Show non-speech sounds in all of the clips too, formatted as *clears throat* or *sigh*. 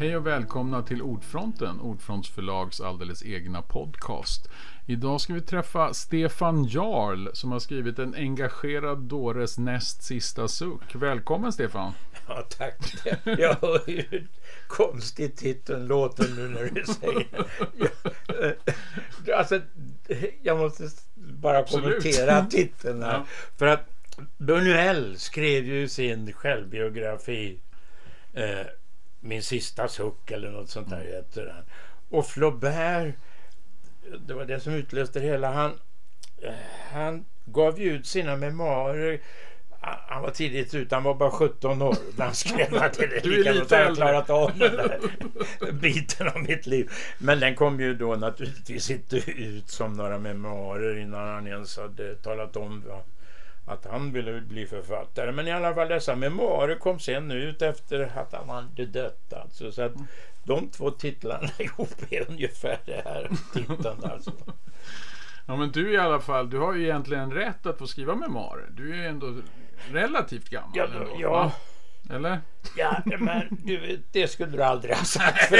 Hej och välkomna till Ordfronten, Ordfrontsförlags alldeles egna podcast. Idag ska vi träffa Stefan Jarl som har skrivit en engagerad dåres näst sista suck. Välkommen Stefan! Ja, tack. Jag hör ju hur konstigt titeln låter nu när du säger det. Alltså, jag måste bara Absolut. kommentera titeln här. Ja. För att Buñuel skrev ju sin självbiografi eh, Min sista suck eller något sånt där heter den. Och Flaubert, det var det som utlöste det hela. Han, han gav ju ut sina memoarer han var tidigt ute, han var bara 17 år när han skrev att det är lika lite jag klarat av den där biten av mitt liv. Men den kom ju då naturligtvis inte ut som några memoarer innan han ens hade talat om att han ville bli författare. Men i alla fall dessa memoarer kom sen ut efter att han hade dött. Alltså. Så att de två titlarna *laughs* ihop är ungefär det här titeln. Alltså. Ja men du i alla fall, du har ju egentligen rätt att få skriva memoarer. Du är ju ändå relativt gammal. Ja, ändå, ja. Eller? Ja, men du det skulle du aldrig ha sagt. För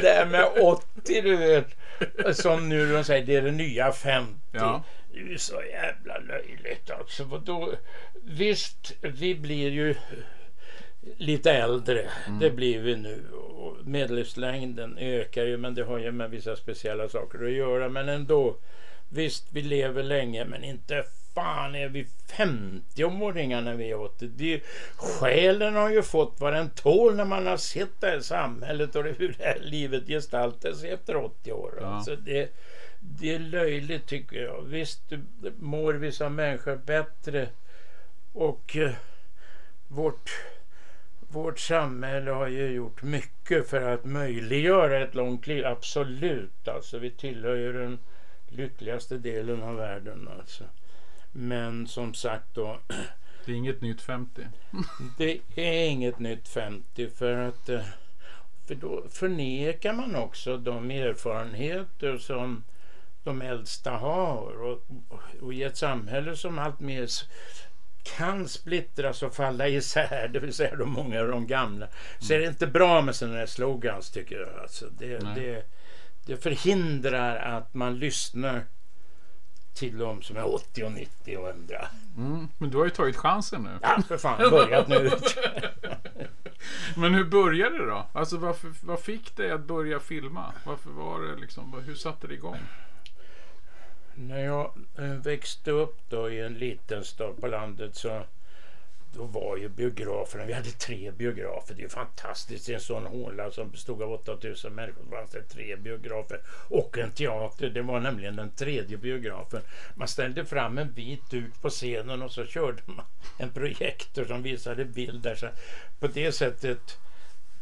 det här med 80, du vet. Som nu de säger, det är det nya 50. Ja. Det är ju så jävla löjligt alltså. Då, visst, vi blir ju lite äldre. Mm. Det blir vi nu. Och medellivslängden ökar ju men det har ju med vissa speciella saker att göra. Men ändå. Visst, vi lever länge men inte fan är vi 50-åringar när vi är 80? Det, själen har ju fått vad den tål när man har sett det här samhället och hur det här livet gestaltar sig efter 80 år. Ja. Alltså det, det är löjligt tycker jag. Visst mår vissa människor bättre och eh, vårt, vårt samhälle har ju gjort mycket för att möjliggöra ett långt liv. Absolut, alltså vi tillhör ju den lyckligaste delen av världen. Alltså. Men som sagt då. *clears throat* Det är inget nytt 50. *laughs* det är inget nytt 50 för att eh, för då förnekar man också de erfarenheter som de äldsta har. Och, och i ett samhälle som allt mer kan splittras och falla isär, *laughs* det vill säga de många av de gamla, mm. så är det inte bra med sådana här slogans tycker jag. Alltså det, det, det förhindrar att man lyssnar till de som är 80 och 90 och 100. Mm, men du har ju tagit chansen nu. Ja, för fan. Börjat nu. *laughs* men hur började det då? Alltså varför, vad fick dig att börja filma? Varför var det liksom, hur satte det igång? När jag eh, växte upp då i en liten stad på landet så då var ju biograferna, vi hade tre biografer. Det är ju fantastiskt. I en sån håla som bestod av 8000 människor fanns det tre biografer och en teater. Det var nämligen den tredje biografen. Man ställde fram en vit duk på scenen och så körde man en projektor som visade bilder. Så på det sättet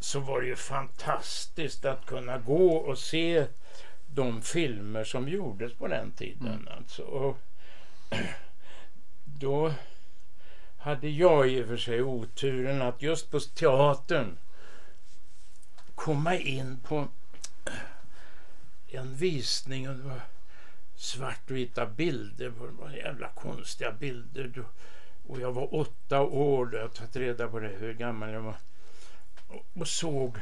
så var det ju fantastiskt att kunna gå och se de filmer som gjordes på den tiden. Mm. Alltså. Och då hade jag i och för sig oturen att just på teatern komma in på en visning och det var svartvita bilder. Det var jävla konstiga bilder. Och jag var åtta år då. Jag har tagit reda på det, hur gammal jag var. Och såg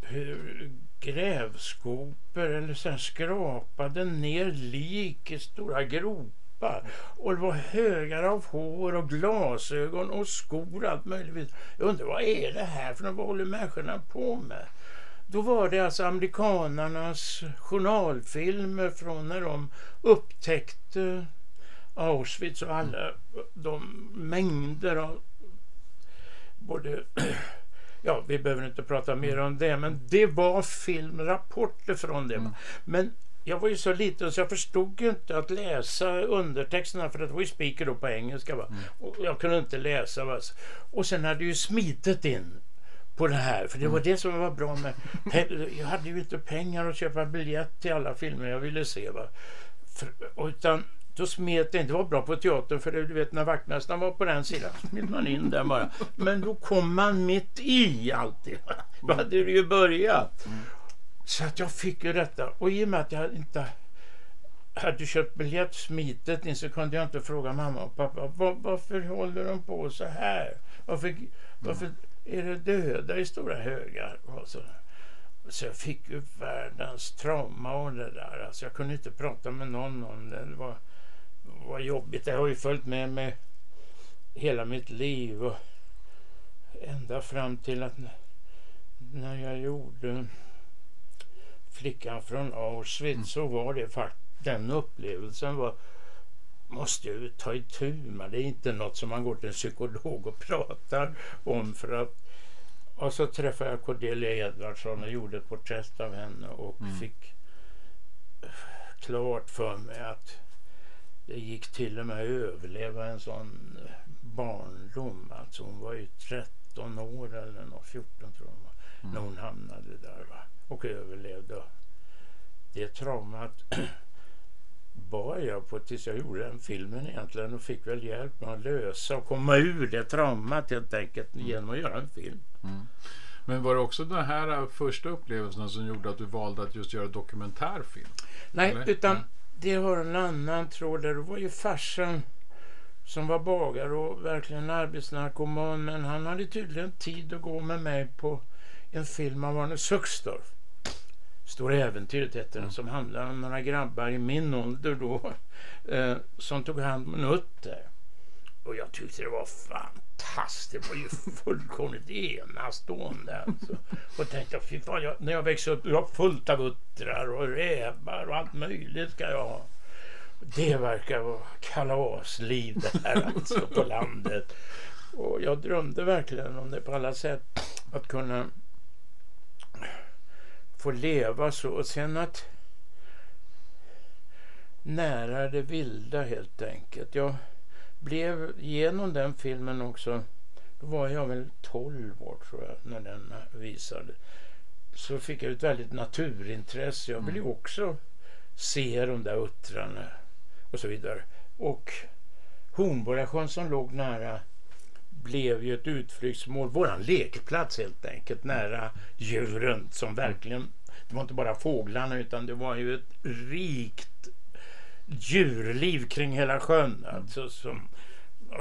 hur grävskopor eller sen skrapade ner lik i stora gropar. Och det var högar av hår och glasögon och skor och allt möjligt. Jag undrar vad är det här för något? Vad håller människorna på med? Då var det alltså amerikanarnas journalfilmer från när de upptäckte Auschwitz och alla de mängder av både Ja, vi behöver inte prata mer om det, men det var filmrapporter från det. Mm. Men jag var ju så liten så jag förstod inte att läsa undertexterna för det var ju speaker då på engelska. Va? Mm. Och jag kunde inte läsa. Va? Och sen hade ju smitit in på det här. För det var mm. det som var bra med... Jag hade ju inte pengar att köpa biljett till alla filmer jag ville se. Va? För, utan då smet det inte. Det var bra på teatern för du vet när vaktmästaren var på den sidan smet man in där bara. Men då kom man mitt i alltid. *laughs* Då hade det ju börjat. Mm. Så att jag fick ju detta. Och i och med att jag inte hade köpt biljett smitet in så kunde jag inte fråga mamma och pappa var, varför håller de på så här? Varför, varför är det döda i stora högar. Och så, så jag fick ju världens trauma av det där. Alltså jag kunde inte prata med någon om det. Det var, var jobbigt. Det har ju följt med mig hela mitt liv. Och ända fram till att när jag gjorde Flickan från Auschwitz mm. så var det faktiskt den upplevelsen var måste jag ju ta itu med. Det är inte något som man går till en psykolog och pratar om för att och så träffade jag Cordelia Edvardsson och gjorde ett porträtt av henne och mm. fick klart för mig att det gick till och med att överleva en sån barndom. Alltså hon var ju 13 år eller något, 14 tror jag mm. när hon hamnade där va? och överlevde. Det traumat *clears throat* bar jag på tills jag gjorde den filmen egentligen och fick väl hjälp med att lösa och komma ur det traumat helt enkelt mm. genom att göra en film. Mm. Men var det också de här första upplevelserna som gjorde att du valde att just göra dokumentärfilm? Nej, Eller? utan mm. det har en annan tråd där. Det var ju farsan som var bagare och verkligen arbetsnarkoman. Men han hade tydligen tid att gå med mig på en film av Arne Suxdorf. Stora äventyret heter den, mm. som handlar om några grabbar i min ålder då eh, som tog hand om en utter. Och jag tyckte det var fantastiskt. Det var ju fullkomligt enastående. Alltså. Och tänkte, fy fan, jag, när jag växer upp, jag har fullt av uttrar och rävar och allt möjligt ska jag ha. Det verkar vara kalasliv det här alltså på landet. Och jag drömde verkligen om det på alla sätt. Att kunna få leva så. Och sen att nära det vilda helt enkelt. Jag blev genom den filmen också, då var jag väl 12 år tror jag när den visade. Så fick jag ett väldigt naturintresse. Jag ville mm. också se de där uttrarna och så vidare. Och Hornborgasjön som låg nära blev ju ett utflyktsmål, våran lekplats helt enkelt, nära djuren som verkligen, det var inte bara fåglarna utan det var ju ett rikt djurliv kring hela sjön. Alltså som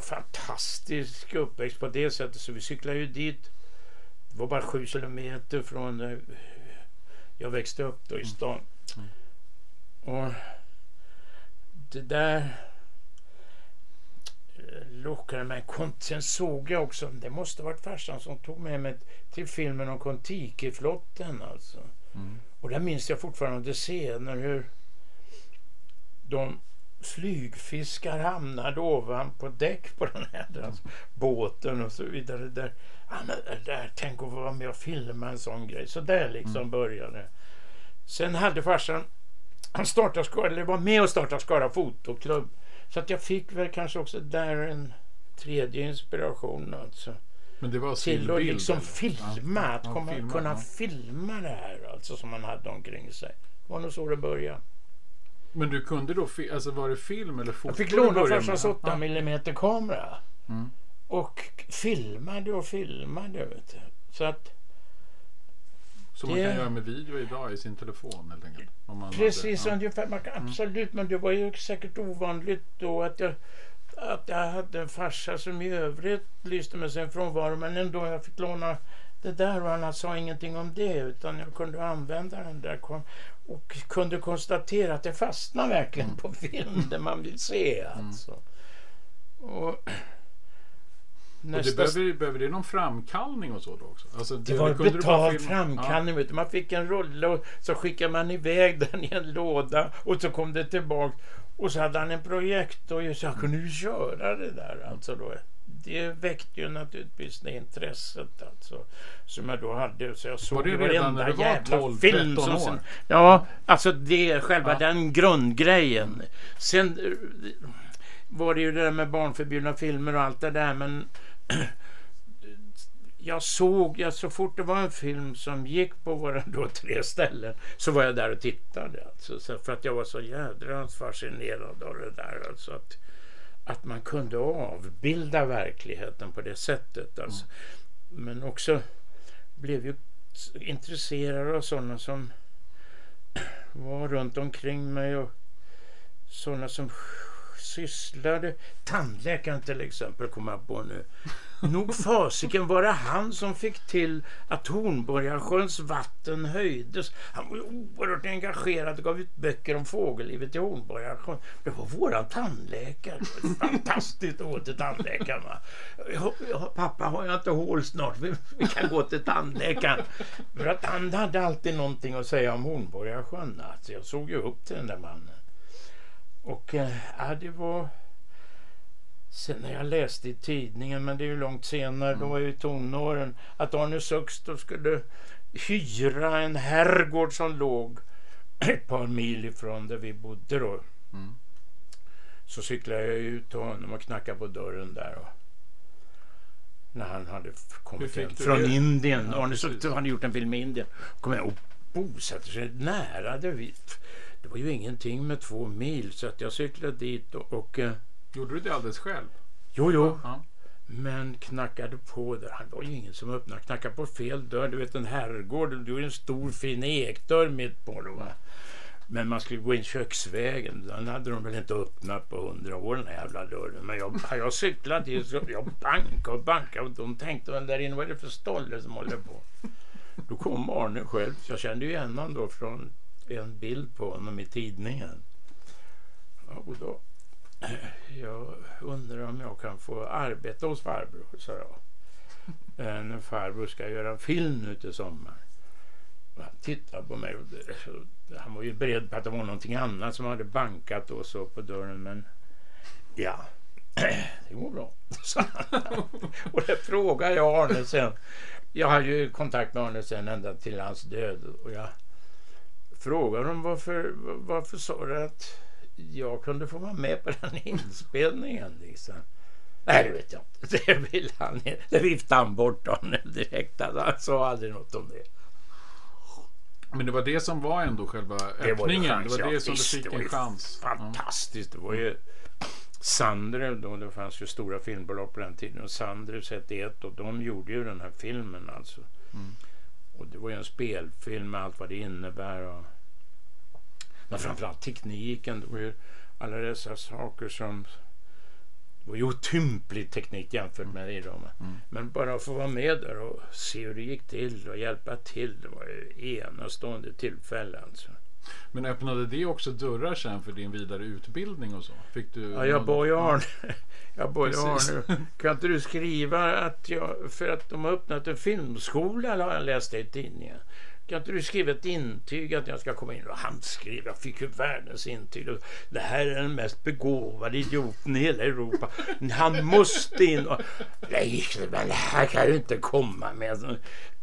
fantastisk uppväxt på det sättet så vi cyklade ju dit. Det var bara sju kilometer från där jag växte upp då i stan. Mm. Och det där lockade mig. Sen såg jag också, det måste varit farsan som tog med mig till filmen om Kontiki-flotten alltså. Mm. Och där minns jag fortfarande scener hur de flygfiskar hamnade ovanpå däck på den här mm. alltså, båten och så vidare. Där, ja, där, tänk att få vara med och filma en sån grej. Så där liksom mm. började Sen hade farsan, han startade, eller var med och startade Skara fotoklubb. Så att jag fick väl kanske också där en tredje inspiration. Alltså. Men det var till att liksom filma, ja, att komma, filma, kunna ja. filma det här alltså som man hade omkring sig. Det var nog så det började. Men du kunde då, alltså var det film eller foto? Jag fick låna farsans 8 mm kamera. Mm. Och filmade och filmade. Vet du. Så att som det... man kan göra med video idag i sin telefon helt enkelt. Precis, hade, ja. ungefär. Man kan, mm. absolut. Men det var ju säkert ovanligt då att jag, att jag hade en farsa som i övrigt lyste med sin frånvaro. Men ändå jag fick låna det där och han sa ingenting om det utan jag kunde använda den där och kunde konstatera att det fastnar verkligen mm. på film det man vill se. Mm. Alltså. Mm. Och, Nästa... Behöver, behöver det någon framkallning och så då också? Alltså, det, det var betald framkallning. Ja. Man fick en rulle och så skickade man iväg *laughs* den i en låda och så kom det tillbaka. Och så hade han en projektor och så jag kunde ju köra det där. Alltså då. Det väckte ju naturligtvis det intresset alltså, som jag då hade. Så jag såg var det redan när du var 12, film 13 år? Sen, ja, alltså det är själva ja. den grundgrejen. Sen eh, var det ju det där med barnförbjudna filmer och allt det där men *clears throat* jag såg, ja, så fort det var en film som gick på våra då tre ställen så var jag där och tittade. Alltså, för att jag var så jädra fascinerad av det där. Alltså att, att man kunde avbilda verkligheten på det sättet. Alltså. Mm. Men också blev ju intresserad av sådana som *clears throat* var runt omkring mig och sådana som sysslade. Tandläkaren till exempel kommer jag på nu. Nog fasiken var det han som fick till att Hornborgasjöns vatten höjdes. Han var ju oerhört engagerad och gav ut böcker om fågellivet i Hornborgasjön. Det var våran tandläkare. Fantastiskt att gå till tandläkaren. Va? Pappa, har jag inte hål snart? Vi, vi kan gå till tandläkaren. För att han hade alltid någonting att säga om Hornborgasjön. Alltså, jag såg ju upp till den där mannen. Och ja, det var... Sen när jag läste i tidningen, men det är ju långt senare, mm. då var jag i tonåren, att Arne Suksto skulle hyra en herrgård som låg ett par mil ifrån där vi bodde då. Mm. Så cyklade jag ut till honom och knackade på dörren där. Och när han hade kommit hem från det? Indien. Ja, Arne Suksto hade gjort en film i Indien. Kom jag och bosatte sig nära där vi det var ju ingenting med två mil så att jag cyklade dit och... och eh, Gjorde du det alldeles själv? Jo, jo. Ja. Men knackade på där. Det var ju ingen som öppnade. Knackade på fel dörr. Du vet en herrgård. Det var en stor fin ekdörr mitt på. Då, va? Men man skulle gå in köksvägen. Den hade de väl inte öppnat på hundra år den jävla dörren. Men jag, *laughs* jag cyklade dit. Så jag bankade och bankade. Och de tänkte väl där inne. Vad är det för stolle som håller på? Då kom Arne själv. Jag kände ju igen honom då från en bild på honom i tidningen. Och då, eh, jag undrar om jag kan få arbeta hos farbror, sa jag. Eh, när farbror ska göra en film nu till sommar. Han tittade på mig och han var ju beredd på att det var någonting annat som hade bankat och så på dörren. Men ja, *clears throat* det går bra. *laughs* och det frågade jag Arne sen. Jag hade ju kontakt med Arne sen ända till hans död. Och jag frågade dem varför, varför sa du att jag kunde få vara med på den inspelningen. Liksom. Nej, det vet jag inte. *laughs* Det vill han Det viftade han bort honom direkt. Han sa aldrig något om det. Men det var det som var ändå själva öppningen? Det var, chans, det, var det som visst, du fick en chans? Fantastiskt. Det var ju Sandrev då. Det fanns ju stora filmbolag på den tiden. Och Sandrev 31 och de gjorde ju den här filmen alltså. Mm. Och det var ju en spelfilm med allt vad det innebär. Och, men framförallt tekniken. Det var ju alla dessa saker som det var ju otymplig teknik jämfört med idag. Mm. Men bara att få vara med där och se hur det gick till och hjälpa till. Det var ju enastående tillfälle alltså. Men öppnade det också dörrar sen för din vidare utbildning och så? Fick du ja, jag bad ju Arne. *laughs* Jag bad Arne. Kan inte du skriva att jag, för att de har öppnat en filmskola har jag läst det i tidningen. Kan inte du skriva ett intyg att jag ska komma in? Och han skrev, jag fick ju världens intyg. Det här är den mest begåvade idioten i hela Europa. Han måste in. Och, nej, men det här kan du inte komma med.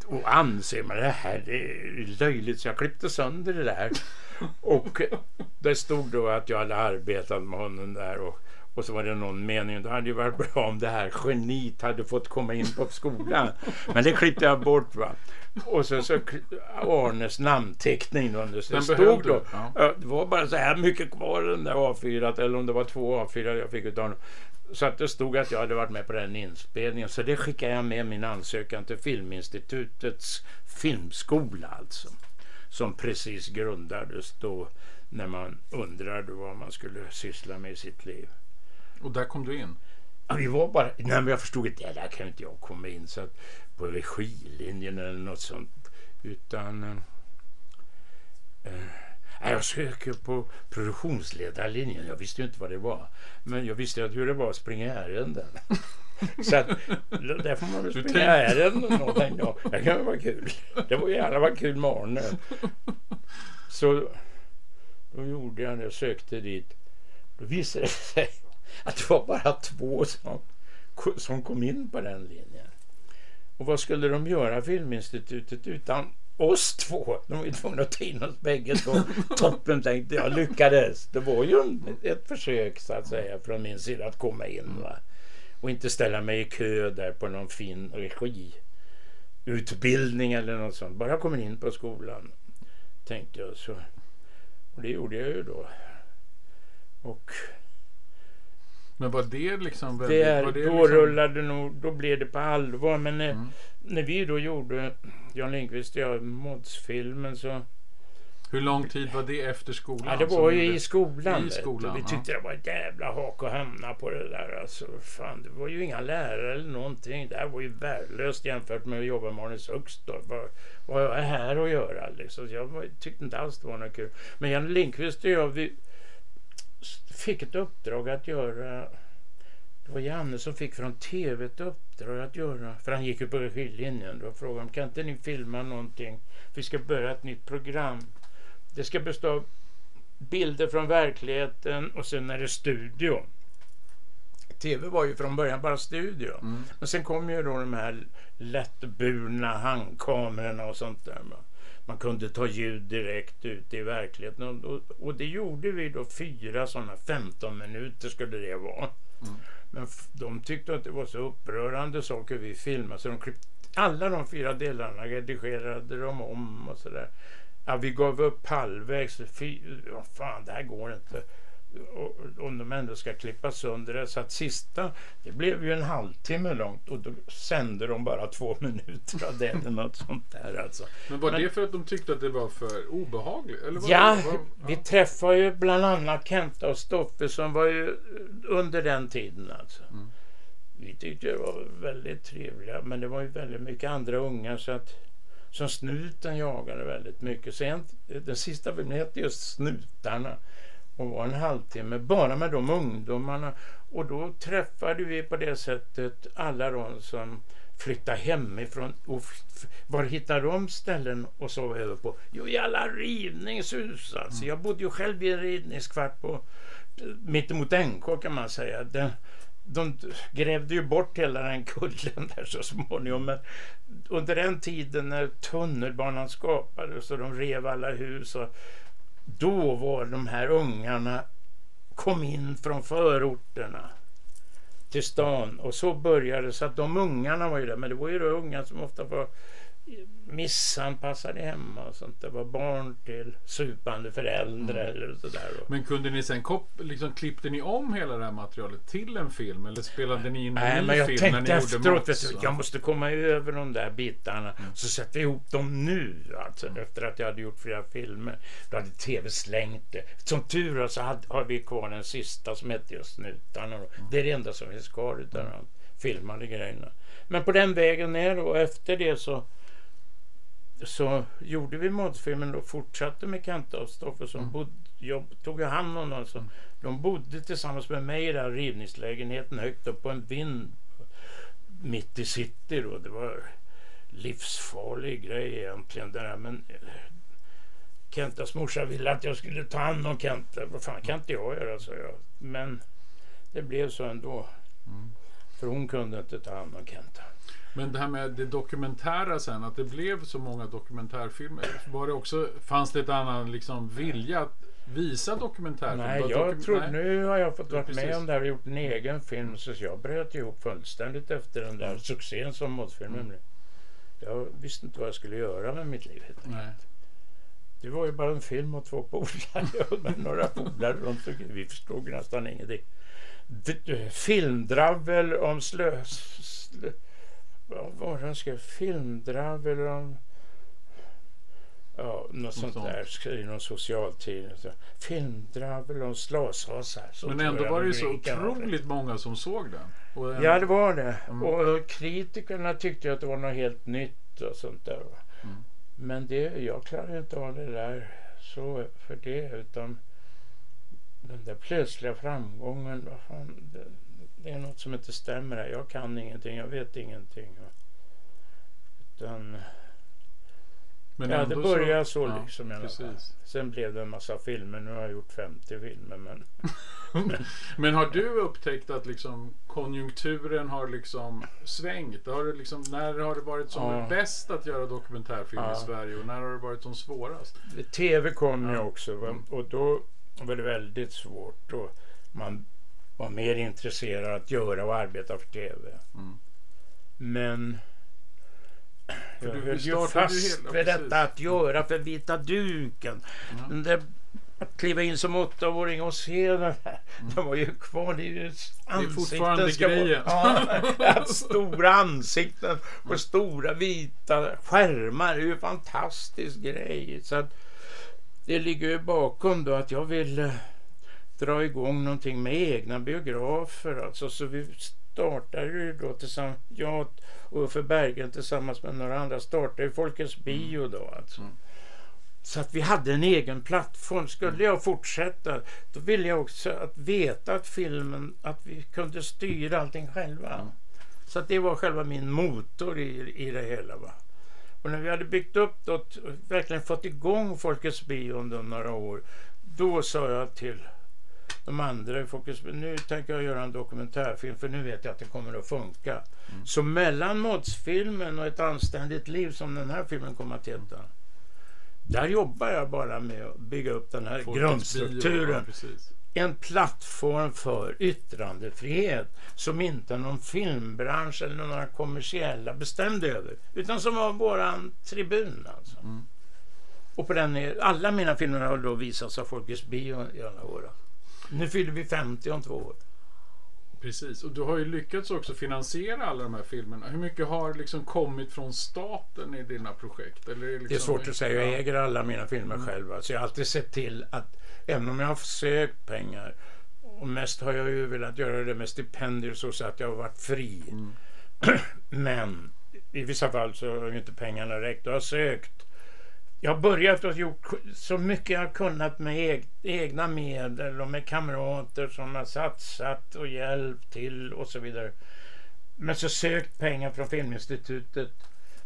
Och anser man det här är löjligt så jag klippte sönder det där. *laughs* Och det stod då att jag hade arbetat med honom där. Och, och så var det någon mening. Det hade ju varit bra om det här geniet hade fått komma in på skolan. Men det klippte jag bort. va. Och så, så Arnes namnteckning under. Det stod då. Ja. Det var bara så här mycket kvar den där A4. Eller om det var två A4 jag fick utav honom. Så att det stod att jag hade varit med på den inspelningen. Så det skickade jag med min ansökan till Filminstitutets filmskola alltså. Som precis grundades då när man undrade vad man skulle syssla med i sitt liv. Och där kom du in? Ja, vi var bara, nej men jag förstod inte, där kan inte jag komma in så att, på regilinjen eller något sånt. Utan eh, jag söker på produktionsledarlinjen. Jag visste ju inte vad det var. Men jag visste hur det var att springa ärenden. Så att, där får man väl springa ärenden och tänkte jag, det kan vara kul. Det var jävla vad kul med Arne. Så då gjorde jag det och sökte dit. Då visade det sig att det var bara två som, som kom in på den linjen. Och vad skulle de göra, Filminstitutet, utan oss två. De var ju tvungna att ta in oss bägge två. Toppen tänkte jag, lyckades. Det var ju ett försök så att säga från min sida att komma in. Va? Och inte ställa mig i kö där på någon fin regiutbildning eller något sånt. Bara komma in på skolan. Tänkte jag så. Och det gjorde jag ju då. Och men var det liksom väldigt... Det, var det då liksom... rullade nog, då blev det på allvar. Men när, mm. när vi då gjorde, Jan Lindqvist och jag, Mods-filmen så Hur lång tid var det efter skolan? Ja, det var ju i skolan. I skolan. Vi ja. tyckte det var ett jävla hak att hamna på det där. Alltså, fan, det var ju inga lärare eller någonting. Det här var ju värdelöst jämfört med att jobba med Arne Sux. Vad, vad har jag här att göra? Liksom. Jag var, tyckte inte alls det var något kul. Men Janne Lindqvist och jag vi fick ett uppdrag att göra det var Janne som fick från tv ett uppdrag att göra, för han gick ju på regilinjen och frågade kan inte ni filma någonting? Vi ska börja ett nytt program. Det ska bestå av bilder från verkligheten och sen är det studio. TV var ju från början bara studio. Mm. Men sen kom ju då de här lättburna handkamerorna och sånt där. va. Man kunde ta ljud direkt ut i verkligheten. Och, och, det gjorde vi då fyra sådana 15 minuter skulle det vara. Mm. Men de tyckte att det var så upprörande saker vi filmade så de klippte alla de fyra delarna redigerade de om och sådär. Ja, vi gav upp halvvägs. Fy, vad fan, det här går inte. Om de ändå ska klippa sönder det. Så att sista, det blev ju en halvtimme långt och då sände de bara *laughs* två minuter av det eller något sånt där alltså. Men var Men- det för att de tyckte att det var för obehagligt? Eller var Ja, det, var, vi träffade ju bland annat Kenta och Stoffe som var ju under den tiden alltså. Mm. Vi tyckte det var väldigt trevliga men det var ju väldigt mycket andra unga så att som snuten jagade väldigt mycket. Sen, den sista filmen hette just Snutarna och var en halvtimme bara med de ungdomarna. Och då träffade vi på det sättet alla de som flyttade hemifrån. Och var hittade de ställen att sova över på? Jo, i alla rivningshus. Alltså. Jag bodde ju själv i en rivningskvart på mittemot NK kan man säga. Den, de grävde ju bort hela den kullen där så småningom. Men under den tiden när tunnelbanan skapades och de rev alla hus. Och då var de här ungarna kom in från förorterna till stan och så började det. Så att de ungarna var ju där. Men det var ju de unga som ofta var missanpassade hemma och sånt. Det var barn till supande föräldrar eller sådär. Och- Men kunde ni sen kop- liksom, klippte ni om hela det här materialet till en film? Eller spelade ni in en Nej, ny men jag film när ni tänkte gjorde efteråt, Mats? du, jag måste komma över de där bitarna. Mm. Så sätter vi ihop dem nu, alltså, efter att jag hade gjort flera filmer. Då hade tv slängt det. Som tur är så hade, har vi kvar den sista som hette just Snutarna. Mm. Det är det enda som finns kvar utav de filmade grejerna. Men på den vägen ner och efter det så så gjorde vi modfilmen och fortsatte med Kenta och Stoffe som Mm. bod, jag tog hand om dem. Så De bodde tillsammans med mig i den här rivningslägenheten högt upp på en vind mitt i city. Då. Det var livsfarlig grej egentligen. Det där. Men eh, Kentas morsa ville att jag skulle ta hand om Kenta. Vad fan kan inte jag göra, sa jag. Men det blev så ändå. Mm. För hon kunde inte ta hand om Kenta. Men det här med det dokumentära sen, att det blev så många dokumentärfilmer. Var det också, fanns det ett annan liksom, vilja att visa dokumentärfilm? Nej, jag dokum- tror, nej. nu har jag fått vara med om det här och gjort en egen film så jag bröt ihop fullständigt efter den där succén som modfilmen Mm. blev. Jag visste inte vad jag skulle göra med mitt liv helt enkelt. Det var ju bara en film och två polare *laughs* med några polare runt omkring. Vi förstod nästan ingenting. D- Filmdravel om slö... slö vad han skrev? Filmdravel om... Ja, något sånt sånt. där i någon socialtidning. Så, Filmdravel om slashasar. Men ändå var det ju så otroligt många som såg den. Och Ja, det var det. Mm. Och kritikerna tyckte att det var något helt nytt och sånt där. Mm. Men det, jag klarar inte av det där så för det. Utan den där plötsliga framgången. Vad fan, det, det är något som inte stämmer här. Jag kan ingenting. Jag vet ingenting. Utan, men ja, det började så, ja, liksom i alla fall. Precis. Sen blev det en massa filmer. Nu har jag gjort 50 filmer. Men *laughs* Men har du upptäckt att liksom konjunkturen har liksom svängt? Har det liksom, när har det varit som Ja. bäst att göra dokumentärfilm Ja. i Sverige och när har det varit som svårast? TV kom ju Ja. också? Mm. och då var det väldigt svårt. Och man var mer intresserad att göra och arbeta för TV. Mm. Men För jag du- höll ju fast hela- vid precis. detta att göra för vita duken. Ja. Den där, att kliva in som åttaåring och se den här. Den var ju kvar. Det är ju Mm. fortfarande ansikten ska vara- grejen. Ja, att stora ansikten på stora vita skärmar. Det är ju en fantastisk grej. Så att, det ligger ju bakom då att jag vill eh, dra igång någonting med egna biografer. Alltså, så vi startade ju då tillsammans, jag och Uffe Berggren tillsammans med några andra startade Folkets Bio då alltså. Mm. Så att vi hade en egen plattform. Skulle jag fortsätta då ville jag också att veta att filmen, att vi kunde styra allting själva. Mm. Så att det var själva min motor i, i det hela. Va? Och när vi hade byggt upp och verkligen fått igång Folkets Bio under några år. Då sa jag till de andra i Folkets nu tänker jag göra en dokumentärfilm för nu vet jag att det kommer att funka. Mm. Så mellan Mods-filmen och Ett anständigt liv som den här filmen kommer att heta. Där jobbar jag bara med att bygga upp den här Folkets grundstrukturen. bio, ja. En plattform för yttrandefrihet som inte någon filmbransch eller några kommersiella bestämde över. Utan som var våran tribun alltså. Mm. Och på den alla mina filmer har då visats av Folkets Bio i alla år. Nu fyller vi 50 om två år. Precis, och du har ju lyckats också finansiera alla de här filmerna. Hur mycket har liksom kommit från staten i dina projekt? Eller är det, liksom, Det är svårt att säga. Jag Ja. äger alla mina filmer själv. Så jag har alltid sett till att, även om jag har sökt pengar, och mest har jag ju velat göra det med stipendier så så att jag har varit fri. Mm. *clears throat* Men i vissa fall så har ju inte pengarna räckt. Jag har sökt. Jag börjat och gjort så mycket jag kunnat med eg- egna medel och med kamrater som har satsat och hjälpt till och så vidare. Men så sökt pengar från Filminstitutet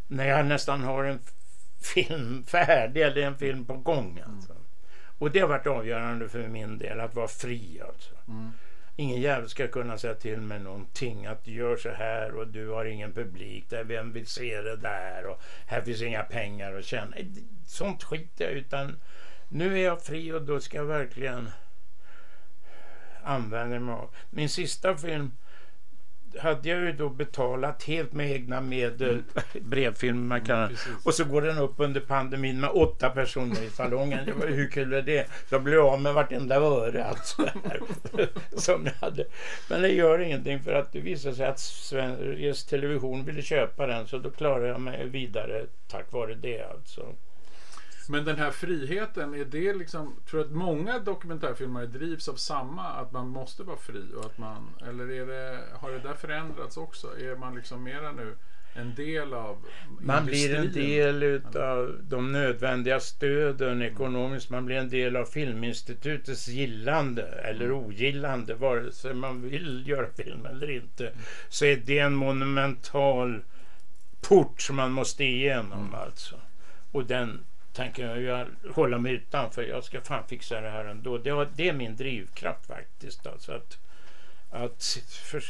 när jag nästan har en film färdig eller en film på gång. Alltså. Och det har varit avgörande för min del att vara fri. Alltså. Mm. Ingen jävel ska kunna säga till mig någonting att gör så här och du har ingen publik där, vem vill se det där och här finns inga pengar att tjäna. Sånt skiter jag i, utan nu är jag fri och då ska jag verkligen använda mig av. Min sista film hade jag ju då betalat helt med egna medel, *laughs* brevfilm man kan Precis. och så går den upp under pandemin med åtta personer i salongen. Det var, hur kul är det? Jag blev av med vartenda öre alltså, *laughs* som jag hade. Men det gör ingenting för att det visade sig att Sveriges Television ville köpa den så då klarade jag mig vidare tack vare det alltså. Men den här friheten, är det liksom, tror du att många dokumentärfilmare drivs av samma, att man måste vara fri? Och att man, eller är det, har det där förändrats också? Är man liksom mera nu en del av Man blir en del utav de nödvändiga stöden ekonomiskt. Man blir en del av Filminstitutets gillande eller ogillande. Vare sig man vill göra film eller inte. Så är det en monumental port som man måste igenom alltså. Och den tänker jag ju hålla mig utanför. Jag ska fan fixa det här ändå. Det, har- det är min drivkraft faktiskt. Alltså att, att för,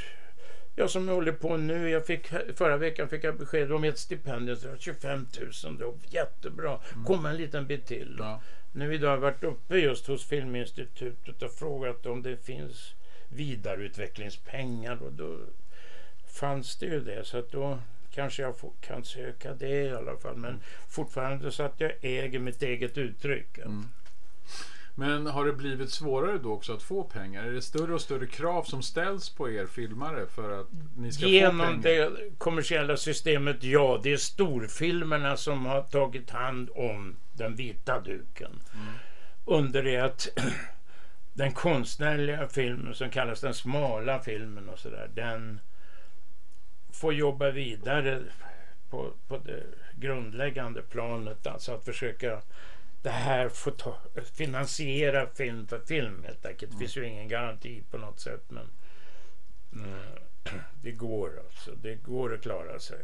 jag som håller på nu. Jag fick, förra veckan fick jag besked om ett stipendium. Så det var 25 000. Det var jättebra. Kom en liten bit till. Ja. Nu idag har jag varit uppe just hos Filminstitutet och frågat om det finns vidareutvecklingspengar. Och då fanns det ju det. Så att då kanske jag får, kan söka det i alla fall. Men fortfarande så att jag äger mitt eget uttryck. Mm. Men har det blivit svårare då också att få pengar? Är det större och större krav som ställs på er filmare för att ni ska få Genom pengar? det kommersiella systemet, ja. Det är storfilmerna som har tagit hand om den vita duken. Mm. Under det att *clears throat* den konstnärliga filmen som kallas den smala filmen och sådär. Den få jobba vidare på, på det grundläggande planet. Alltså att försöka det här får ta, finansiera film för film helt enkelt. Det finns ju ingen garanti på något sätt. Men *clears throat* det går alltså. Det går att klara sig.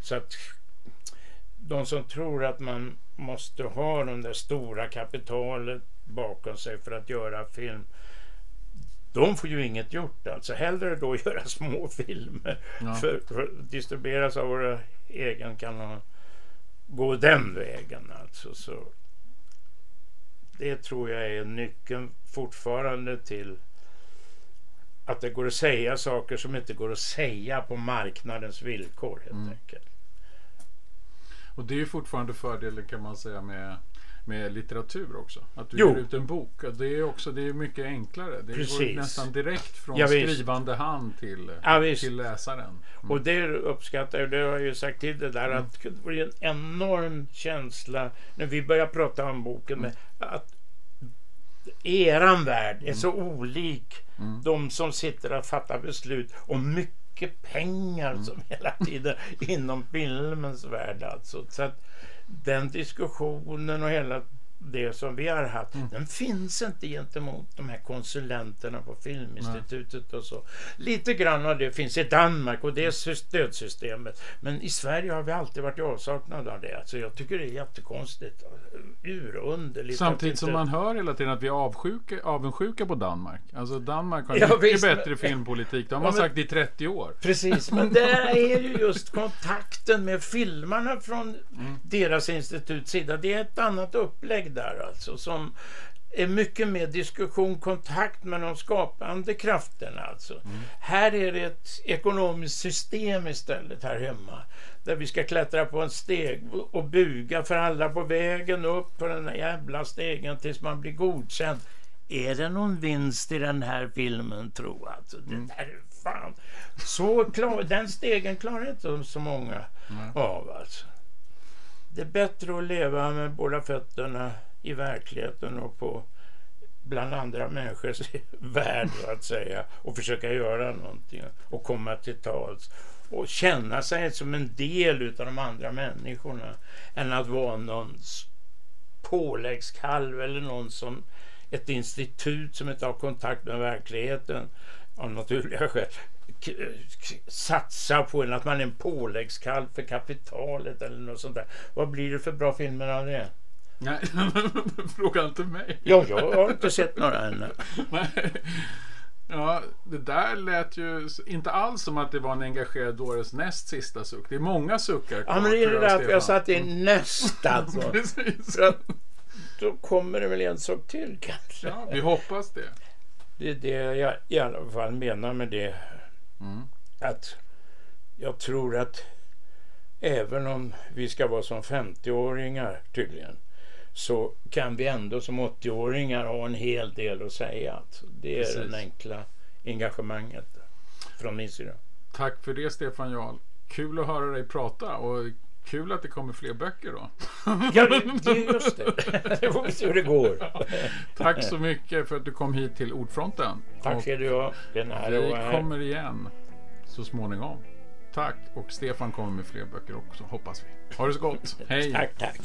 Så att de som tror att man måste ha det där stora kapitalet bakom sig för att göra film. De får ju inget gjort alltså. Hellre då *laughs* göra små filmer. Ja. För, för distribueras av våra egen kan man gå den vägen alltså. Så det tror jag är nyckeln fortfarande till att det går att säga saker som inte går att säga på marknadens villkor helt Mm. enkelt. Och det är ju fortfarande fördelen kan man säga med, med litteratur också. Att du Jo. ger ut en bok. Det är också det är mycket enklare. Det går Precis. nästan direkt från Ja, skrivande hand till, Ja, till läsaren. Mm. Och det uppskattar jag, det har jag ju sagt till det där Mm. att det blir en enorm känsla när vi börjar prata om boken. Mm. Att eran värld är så olik mm. de som sitter och fattar beslut om mycket pengar mm. som hela tiden inom filmens värld. Alltså. Så att den diskussionen och hela det som vi har haft, mm. den finns inte gentemot de här konsulenterna på Filminstitutet Nej. och så. Lite grann av det finns i Danmark och det är stödsystemet. Men i Sverige har vi alltid varit i avsaknad av det. Alltså jag tycker det är jättekonstigt. Urunderligt. Samtidigt som man hör hela tiden att vi är avsjuka, avundsjuka på Danmark. Alltså Danmark har ja, mycket visst, bättre men... filmpolitik. Det har ja, men... sagt i 30 år. Precis, men *laughs* där är ju just kontakten med filmarna från mm. deras instituts sida. Det är ett annat upplägg där alltså som är mycket mer diskussion, kontakt med de skapande krafterna. Alltså. Mm. Här är det ett ekonomiskt system istället här hemma. Där vi ska klättra på en steg och buga för alla på vägen upp på den där jävla stegen tills man blir godkänd. Är det någon vinst i den här filmen tro alltså? Det mm. där fan. Så klar, den stegen klarar inte så många mm. av alltså. Det är bättre att leva med båda fötterna i verkligheten och på bland andra människors *laughs* värld så att säga och försöka göra någonting och komma till tals och känna sig som en del av de andra människorna än att vara någon påläggskalv eller någon som ett institut som inte har kontakt med verkligheten av naturliga *laughs* skäl satsa på en att man är en påläggskalv för kapitalet eller något sånt där. Vad blir det för bra filmer av det? Nej, *laughs* fråga inte mig. Ja, jag har inte sett några ännu. Ja, det där lät ju inte alls som att det var en engagerad dåres näst sista suck. Det är många suckar. Ja, men det är det därför jag satt in näst alltså. *laughs* Precis. För att då kommer det väl en sak till kanske. Ja, vi hoppas det. Det är det jag i alla fall menar med det. Mm. Att jag tror att även om vi ska vara som 50-åringar tydligen så kan vi ändå som 80-åringar ha en hel del att säga. Det är Precis. det enkla engagemanget från min sida. Tack för det Stefan Jarl. Kul att höra dig prata och Kul att det kommer fler böcker då. Ja, det, det, just det. *laughs* Det får vi se hur det går. Tack så mycket för att du kom hit till Ordfronten. Tack ska du ha. Vi kommer igen så småningom. Tack. Och Stefan kommer med fler böcker också, hoppas vi. Ha det så gott. Hej. Tack, tack.